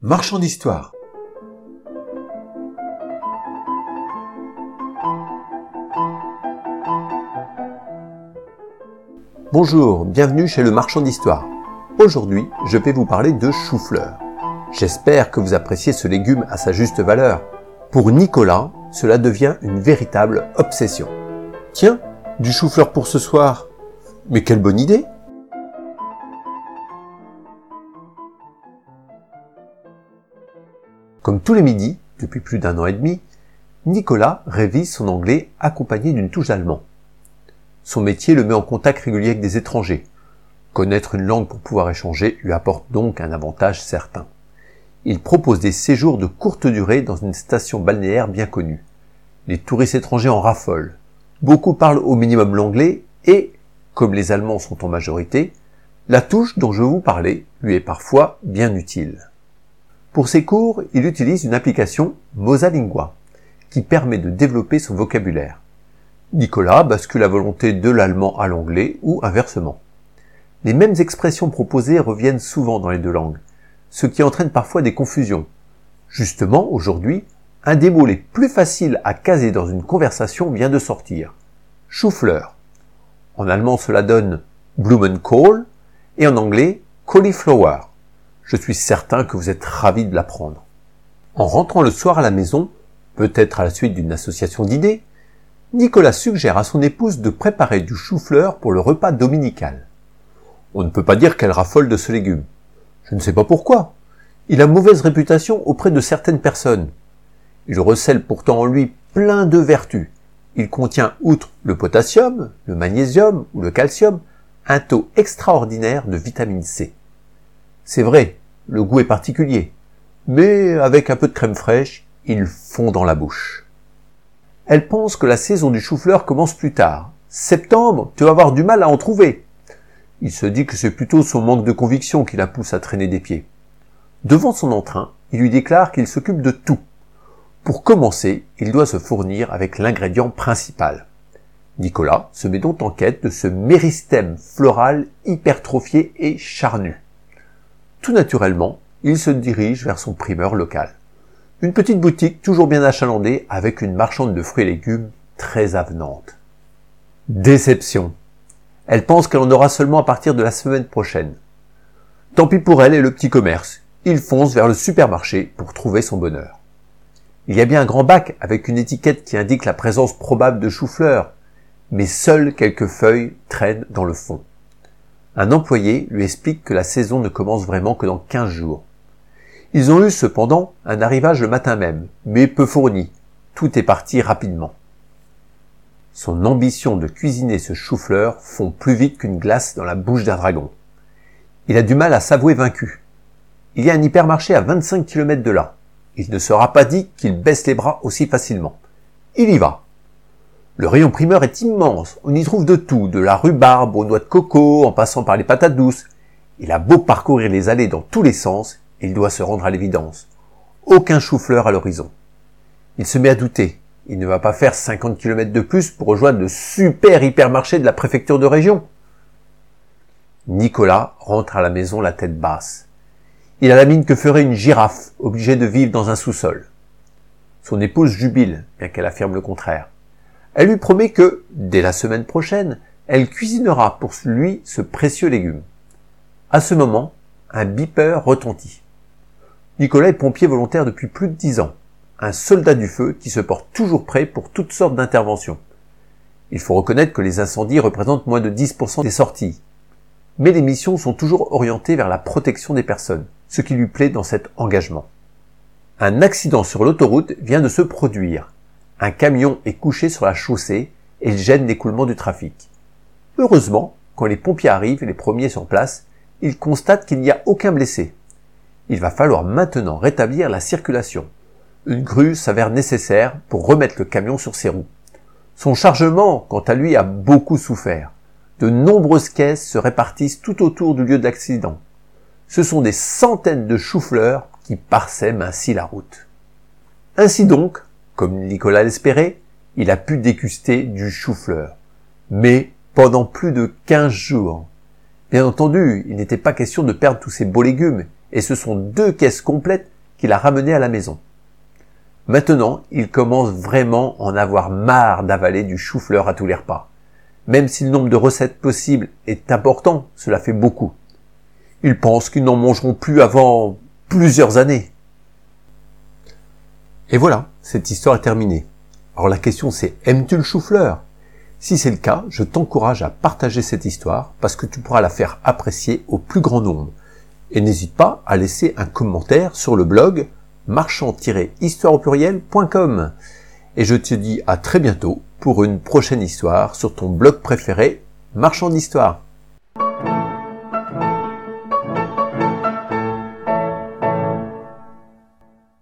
Marchand d'histoire. Bonjour, bienvenue chez le Marchand d'histoire. Aujourd'hui, je vais vous parler de chou-fleur. J'espère que vous appréciez ce légume à sa juste valeur. Pour Nicolas, cela devient une véritable obsession. Tiens, du chou-fleur pour ce soir. Mais quelle bonne idée Comme tous les midis, depuis plus d'un an et demi, Nicolas révise son anglais accompagné d'une touche d'allemand. Son métier le met en contact régulier avec des étrangers. Connaître une langue pour pouvoir échanger lui apporte donc un avantage certain. Il propose des séjours de courte durée dans une station balnéaire bien connue. Les touristes étrangers en raffolent. Beaucoup parlent au minimum l'anglais et, comme les Allemands sont en majorité, la touche dont je vous parlais lui est parfois bien utile. Pour ses cours, il utilise une application Mosalingua, qui permet de développer son vocabulaire. Nicolas bascule la volonté de l'allemand à l'anglais ou inversement. Les mêmes expressions proposées reviennent souvent dans les deux langues, ce qui entraîne parfois des confusions. Justement, aujourd'hui, un des mots les plus faciles à caser dans une conversation vient de sortir. Chou-fleur. En allemand, cela donne Blumenkohl et en anglais cauliflower. Je suis certain que vous êtes ravis de l'apprendre. En rentrant le soir à la maison, peut-être à la suite d'une association d'idées, Nicolas suggère à son épouse de préparer du chou-fleur pour le repas dominical. On ne peut pas dire qu'elle raffole de ce légume. Je ne sais pas pourquoi. Il a mauvaise réputation auprès de certaines personnes. Il recèle pourtant en lui plein de vertus. Il contient, outre le potassium, le magnésium ou le calcium, un taux extraordinaire de vitamine C. C'est vrai, le goût est particulier, mais avec un peu de crème fraîche, il fond dans la bouche. Elle pense que la saison du chou-fleur commence plus tard. Septembre, tu vas avoir du mal à en trouver. Il se dit que c'est plutôt son manque de conviction qui la pousse à traîner des pieds. Devant son entrain, il lui déclare qu'il s'occupe de tout. Pour commencer, il doit se fournir avec l'ingrédient principal. Nicolas se met donc en quête de ce méristème floral hypertrophié et charnu. Tout naturellement, il se dirige vers son primeur local. Une petite boutique toujours bien achalandée avec une marchande de fruits et légumes très avenante. Déception. Elle pense qu'elle en aura seulement à partir de la semaine prochaine. Tant pis pour elle et le petit commerce. Il fonce vers le supermarché pour trouver son bonheur. Il y a bien un grand bac avec une étiquette qui indique la présence probable de chou-fleur, mais seules quelques feuilles traînent dans le fond. Un employé lui explique que la saison ne commence vraiment que dans 15 jours. Ils ont eu cependant un arrivage le matin même, mais peu fourni. Tout est parti rapidement. Son ambition de cuisiner ce chou-fleur fond plus vite qu'une glace dans la bouche d'un dragon. Il a du mal à s'avouer vaincu. Il y a un hypermarché à 25 km de là. Il ne sera pas dit qu'il baisse les bras aussi facilement. Il y va. Le rayon primeur est immense, on y trouve de tout, de la rhubarbe aux noix de coco, en passant par les patates douces. Il a beau parcourir les allées dans tous les sens, il doit se rendre à l'évidence. Aucun chou-fleur à l'horizon. Il se met à douter. Il ne va pas faire 50 km de plus pour rejoindre le super hypermarché de la préfecture de région. Nicolas rentre à la maison la tête basse. Il a la mine que ferait une girafe, obligée de vivre dans un sous-sol. Son épouse jubile, bien qu'elle affirme le contraire. Elle lui promet que, dès la semaine prochaine, elle cuisinera pour lui ce précieux légume. À ce moment, un beeper retentit. Nicolas est pompier volontaire depuis plus de dix ans, un soldat du feu qui se porte toujours prêt pour toutes sortes d'interventions. Il faut reconnaître que les incendies représentent moins de 10% des sorties. Mais les missions sont toujours orientées vers la protection des personnes, ce qui lui plaît dans cet engagement. Un accident sur l'autoroute vient de se produire un camion est couché sur la chaussée et gêne l'écoulement du trafic. Heureusement, quand les pompiers arrivent, les premiers sur place, ils constatent qu'il n'y a aucun blessé. Il va falloir maintenant rétablir la circulation. Une grue s'avère nécessaire pour remettre le camion sur ses roues. Son chargement, quant à lui, a beaucoup souffert. De nombreuses caisses se répartissent tout autour du lieu d'accident. Ce sont des centaines de choux-fleurs qui parsèment ainsi la route. Ainsi donc, comme Nicolas l'espérait, il a pu déguster du chou-fleur. Mais pendant plus de 15 jours. Bien entendu, il n'était pas question de perdre tous ces beaux légumes. et ce sont deux caisses complètes qu'il a ramenées à la maison. Maintenant, il commence vraiment à en avoir marre d'avaler du chou-fleur à tous les repas. Même si le nombre de recettes possibles est important, cela fait beaucoup. Ils pensent qu'ils n'en mangeront plus avant plusieurs années. Et voilà, cette histoire est terminée. Alors la question c'est, aimes-tu le chou-fleur? Si c'est le cas, je t'encourage à partager cette histoire parce que tu pourras la faire apprécier au plus grand nombre. Et n'hésite pas à laisser un commentaire sur le blog marchand-histoire pluriel.com. Et je te dis à très bientôt pour une prochaine histoire sur ton blog préféré, Marchand d'Histoire.